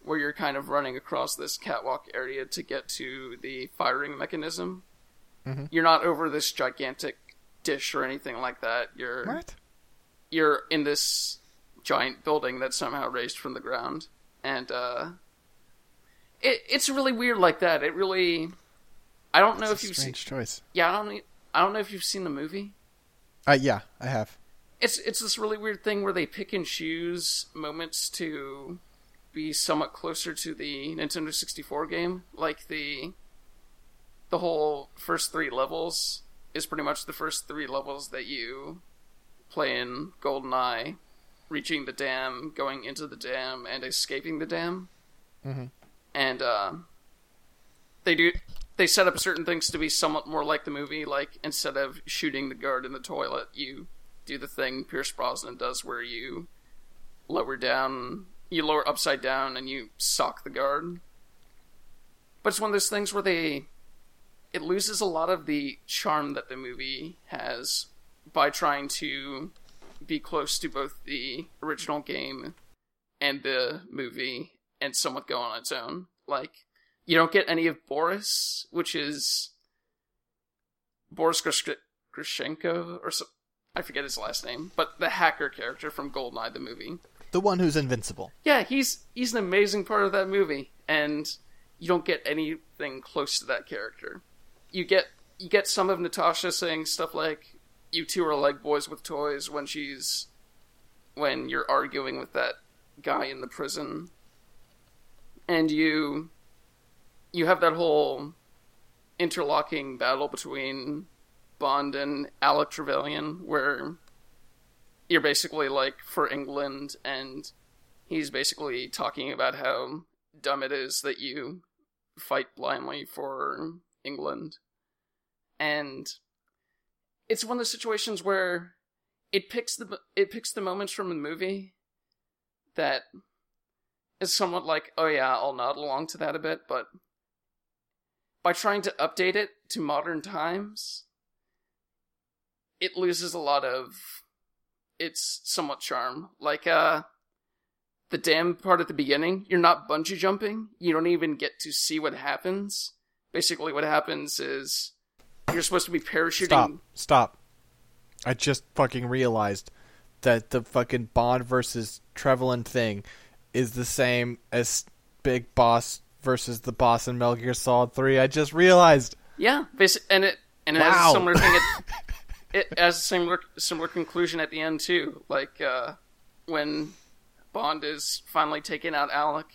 where you're kind of running across this catwalk area to get to the firing mechanism. Mhm. You're not over this gigantic dish or anything like that. You're What? you're in this giant building that's somehow raised from the ground, and uh, it it's really weird like that. It really, I don't know That's if you've seen. choice. Yeah, I don't. I don't know if you've seen the movie. Uh, yeah, I have. It's it's this really weird thing where they pick and choose moments to be somewhat closer to the Nintendo 64 game. Like the the whole first three levels is pretty much the first three levels that you play in GoldenEye, reaching the dam, going into the dam, and escaping the dam. Mhm. And uh, they do they set up certain things to be somewhat more like the movie. Like instead of shooting the guard in the toilet, you do the thing Pierce Brosnan does, where you lower down, you lower upside down, and you sock the guard. But it's one of those things where they, it loses a lot of the charm that the movie has by trying to be close to both the original game and the movie and somewhat go on its own. Like, you don't get any of Boris, which is Boris Grishenko, or I forget his last name, but the hacker character from Goldeneye, the movie. The one who's invincible. Yeah, he's he's an amazing part of that movie, and you don't get anything close to that character. You get you get some of Natasha saying stuff like, "You two are like boys with toys" when she's when you're arguing with that guy in the prison, and you you have that whole interlocking battle between Bond and Alec Trevelyan, where you're basically like for England, and he's basically talking about how dumb it is that you fight blindly for England. And it's one of those situations where it picks the it picks the moments from the movie that is somewhat like, oh yeah, I'll nod along to that a bit, but by trying to update it to modern times, it loses a lot of its somewhat charm. Like uh the dam part at the beginning, you're not bungee jumping. You don't even get to see what happens. Basically what happens is you're supposed to be parachuting Stop. Stop. I just fucking realized that the fucking Bond versus Trevelyan thing is the same as Big Boss versus the boss in Metal Gear Solid 3. I just realized. Yeah, and it and it has a similar thing. At, it has a similar similar conclusion at the end too. Like uh, when Bond is finally taking out Alec,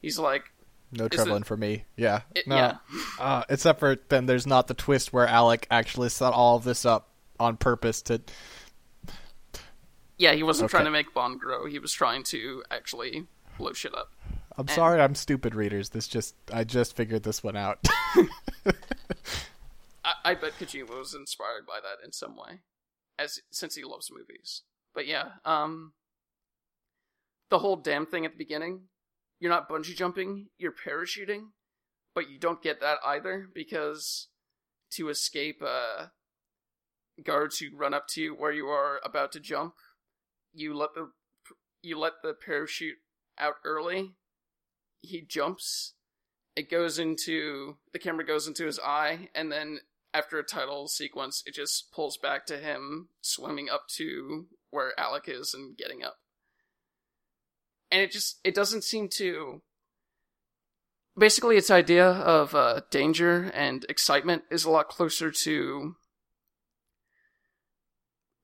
he's like, No Is it- for me. Yeah. it, no. yeah, Uh, except for then there's not the twist where Alec actually set all of this up on purpose to. Yeah. He wasn't Okay. trying to make Bond grow. He was trying to actually blow shit up. I'm sorry, I'm stupid, readers. This just I just figured this one out. I, I bet Kojima was inspired by that in some way, as since he loves movies. But yeah, um, the whole damn thing at the beginning, you're not bungee jumping, you're parachuting, but you don't get that either because to escape uh, guards who run up to you where you are about to jump, you let the you let the parachute out early. He jumps. It goes into the camera goes into his eye, and then after a title sequence, it just pulls back to him swimming up to where Alec is and getting up. And it just it doesn't seem to basically its idea of uh, danger and excitement is a lot closer to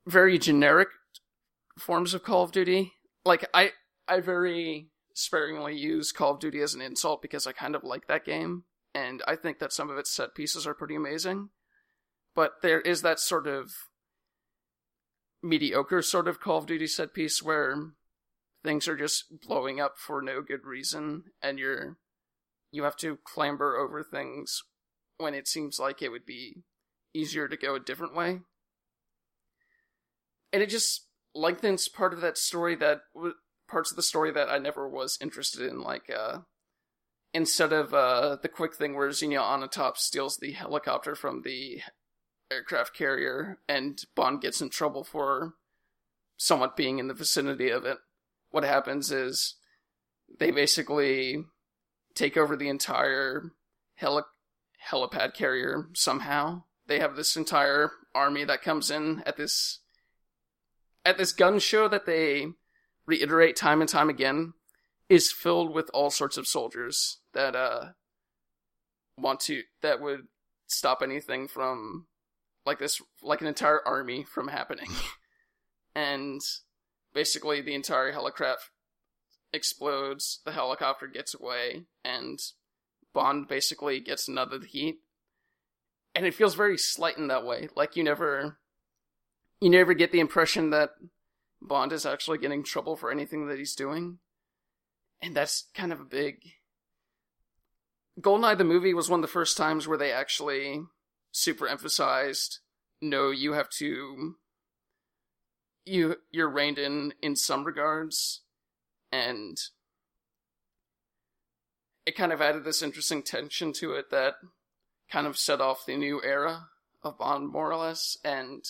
very generic forms of Call of Duty. Like I I very sparingly use Call of Duty as an insult because I kind of like that game and I think that some of its set pieces are pretty amazing. But there is that sort of mediocre sort of Call of Duty set piece where things are just blowing up for no good reason and you're you have to clamber over things when it seems like it would be easier to go a different way. And it just lengthens part of that story that w- parts of the story that I never was interested in like uh instead of uh the quick thing where Xenia Onatop steals the helicopter from the aircraft carrier and Bond gets in trouble for somewhat being in the vicinity of it. What happens is they basically take over the entire heli- helipad carrier somehow. They have this entire army that comes in at this at this gun show that they reiterate time and time again is filled with all sorts of soldiers that uh want to that would stop anything from like this like an entire army from happening. and basically the entire helicraft explodes, the helicopter gets away, and Bond basically gets another heat. And it feels very slight in that way. Like you never you never get the impression that Bond is actually getting trouble for anything that he's doing. And that's kind of a big Goldeneye the movie was one of the first times where they actually super emphasized no, you have to you you're reined in in some regards and it kind of added this interesting tension to it that kind of set off the new era of Bond more or less and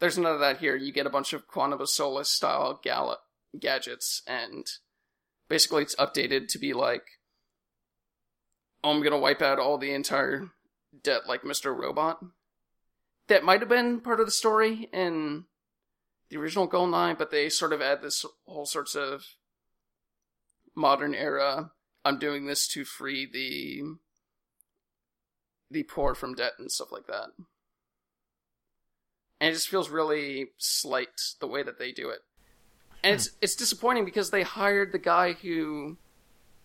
there's none of that here. You get a bunch of Quantum of Solace style gadgets and basically it's updated to be like oh, I'm gonna wipe out all the entire debt like Mr. Robot. That might have been part of the story in the original Goldeneye, but they sort of add this whole sorts of modern era. I'm doing this to free the the poor from debt and stuff like that. And it just feels really slight the way that they do it. And it's it's disappointing because they hired the guy who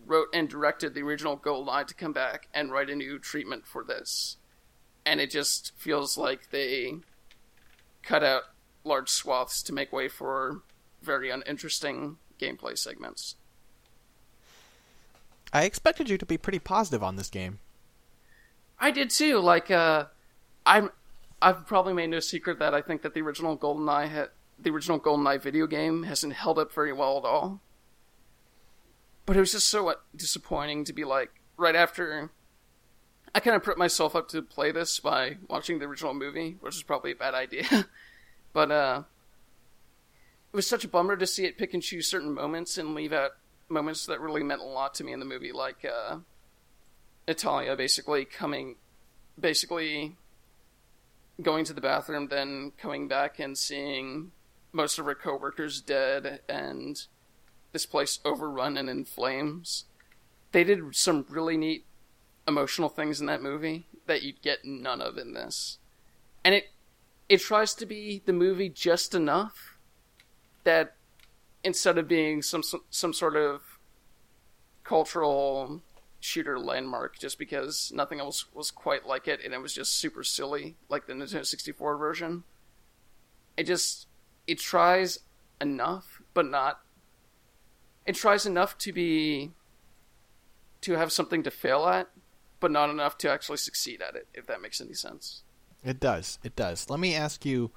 wrote and directed the original Goldeneye to come back and write a new treatment for this. And it just feels like they cut out large swaths to make way for very uninteresting gameplay segments. I expected you to be pretty positive on this game. I did too. Like, uh, I'm, I've probably made no secret that I think that the original GoldenEye had, the original GoldenEye video game hasn't held up very well at all. But it was just so disappointing to be like right after. I kind of put myself up to play this by watching the original movie, which is probably a bad idea. but uh, it was such a bummer to see it pick and choose certain moments and leave out moments that really meant a lot to me in the movie, like uh, Natalia basically coming, basically going to the bathroom, then coming back and seeing most of her coworkers dead and this place overrun and in flames. They did some really neat emotional things in that movie that you'd get none of in this. And it it tries to be the movie just enough that instead of being some some sort of cultural shooter landmark just because nothing else was quite like it and it was just super silly like the Nintendo 64 version. It just it tries enough but not it tries enough to be to have something to fail at, but not enough to actually succeed at it. If that makes any sense. It does. It does. Let me ask you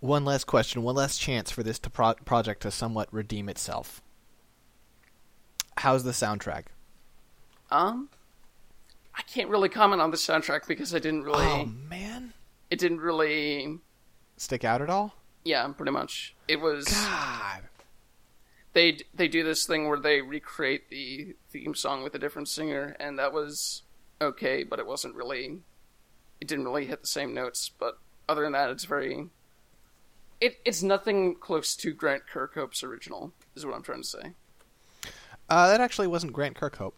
one last question, one last chance for this to pro- project to somewhat redeem itself. How's the soundtrack? Um, I can't really comment on the soundtrack because I didn't really. Oh man, it didn't really stick out at all. Yeah, pretty much. It was. God, they they do this thing where they recreate the theme song with a different singer, and that was okay, but it wasn't really. It didn't really hit the same notes, but other than that, it's very. It it's nothing close to Grant Kirkhope's original, is what I'm trying to say. Uh, that actually wasn't Grant Kirkhope.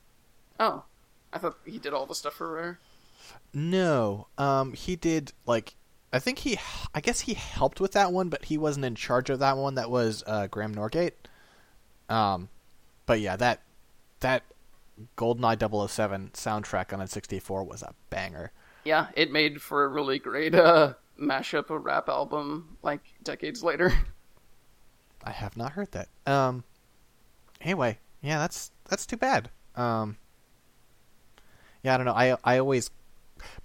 Oh, I thought he did all the stuff for Rare. No, um, he did like I think he, I guess he helped with that one, but he wasn't in charge of that one. That was uh, Graeme Norgate. Um, but yeah, that that GoldenEye 007 soundtrack on N64 was a banger. Yeah, it made for a really great uh, mashup of rap album like decades later. I have not heard that. Um, anyway, yeah, that's that's too bad. Um, yeah, I don't know. I I always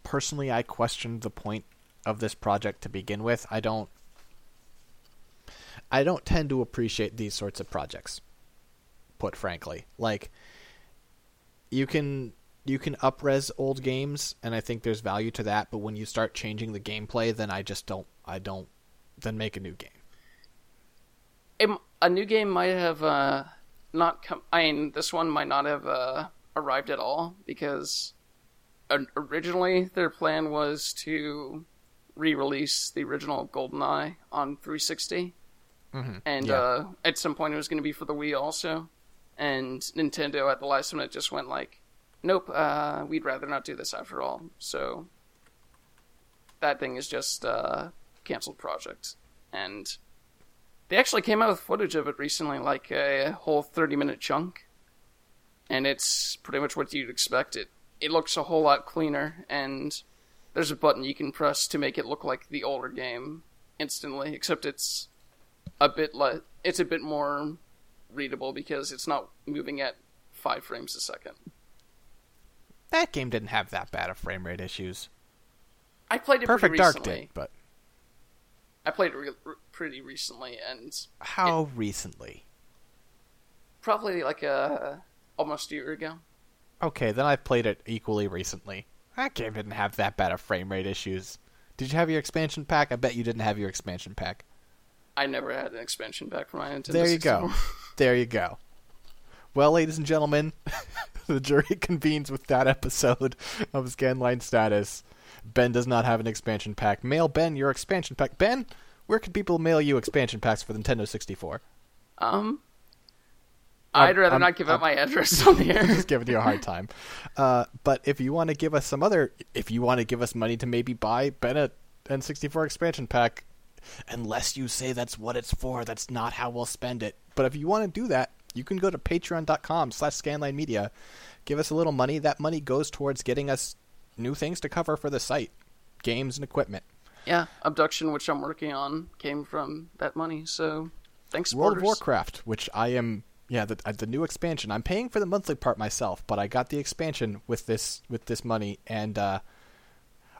personally I questioned the point of this project to begin with. I don't I don't tend to appreciate these sorts of projects put frankly. Like you can you can upres old games and I think there's value to that, but when you start changing the gameplay then I just don't I don't then make a new game. a new game might have uh, not come I mean this one might not have uh, arrived at all because originally their plan was to re-release the original GoldenEye on 360. Mm-hmm. And yeah. uh, at some point it was going to be for the Wii also and Nintendo at the last minute just went like, "Nope, uh, we'd rather not do this after all." So that thing is just uh, canceled project, and they actually came out with footage of it recently, like a whole thirty minute chunk, and it's pretty much what you'd expect. It it looks a whole lot cleaner, and there's a button you can press to make it look like the older game instantly, except it's a bit le- it's a bit more readable because it's not moving at five frames a second. that game didn't have that bad of frame rate issues. I played it Perfect pretty Dark recently. did, but I played it re- re- pretty recently, and how recently? probably like a almost a year ago. Okay, then I've played it equally recently. That game didn't have that bad of frame rate issues. Did you have your expansion pack? I bet you didn't have your expansion pack. I never had an expansion pack for my Nintendo. There you go. There you go. Well, ladies and gentlemen, the jury convenes with that episode of Scanline Status. Ben does not have an expansion pack. Mail Ben your expansion pack. Ben, where can people mail you expansion packs for Nintendo 64? Um, I'd rather I'm- not give out I'm- my address on the air. just giving you a hard time. Uh, but if you want to give us some other, if you want to give us money to maybe buy Bennett N64 expansion pack, unless you say that's what it's for, that's not how we'll spend it. But if you want to do that, you can go to patreon.com slash scanline media, give us a little money. That money goes towards getting us new things to cover for the site, games and equipment. yeah, Obduction, which I'm working on, came from that money. So thanks, World of. Warcraft, which I am yeah the uh, the new expansion. I'm paying for the monthly part myself, but I got the expansion with this with this money, and uh,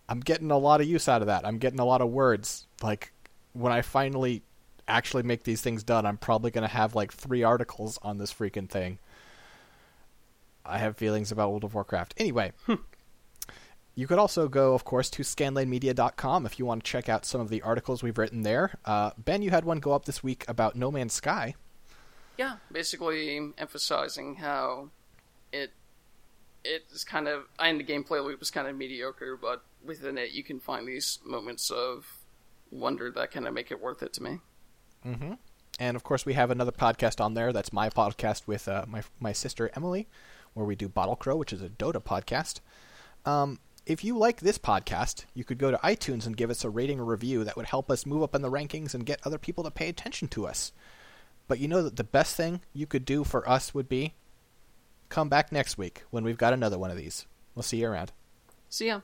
I'm getting a lot of use out of that. I'm getting a lot of words. Like when I finally actually make these things done, I'm probably going to have like three articles on this freaking thing. I have feelings about World of Warcraft. Anyway. You could also go, of course, to scanlinemedia.com if you want to check out some of the articles we've written there. Uh, ben, you had one go up this week about No Man's Sky. Yeah, basically emphasizing how it it is kind of I and the gameplay loop is kind of mediocre, but within it you can find these moments of wonder that kind of make it worth it to me. Mm-hmm. And of course, we have another podcast on there. That's my podcast with uh, my my sister Emily, where we do Bottle Crow, which is a Dota podcast. Um, if you like this podcast, you could go to iTunes and give us a rating or review. That would help us move up in the rankings and get other people to pay attention to us. But you know that the best thing you could do for us would be come back next week when we've got another one of these. We'll see you around. See ya.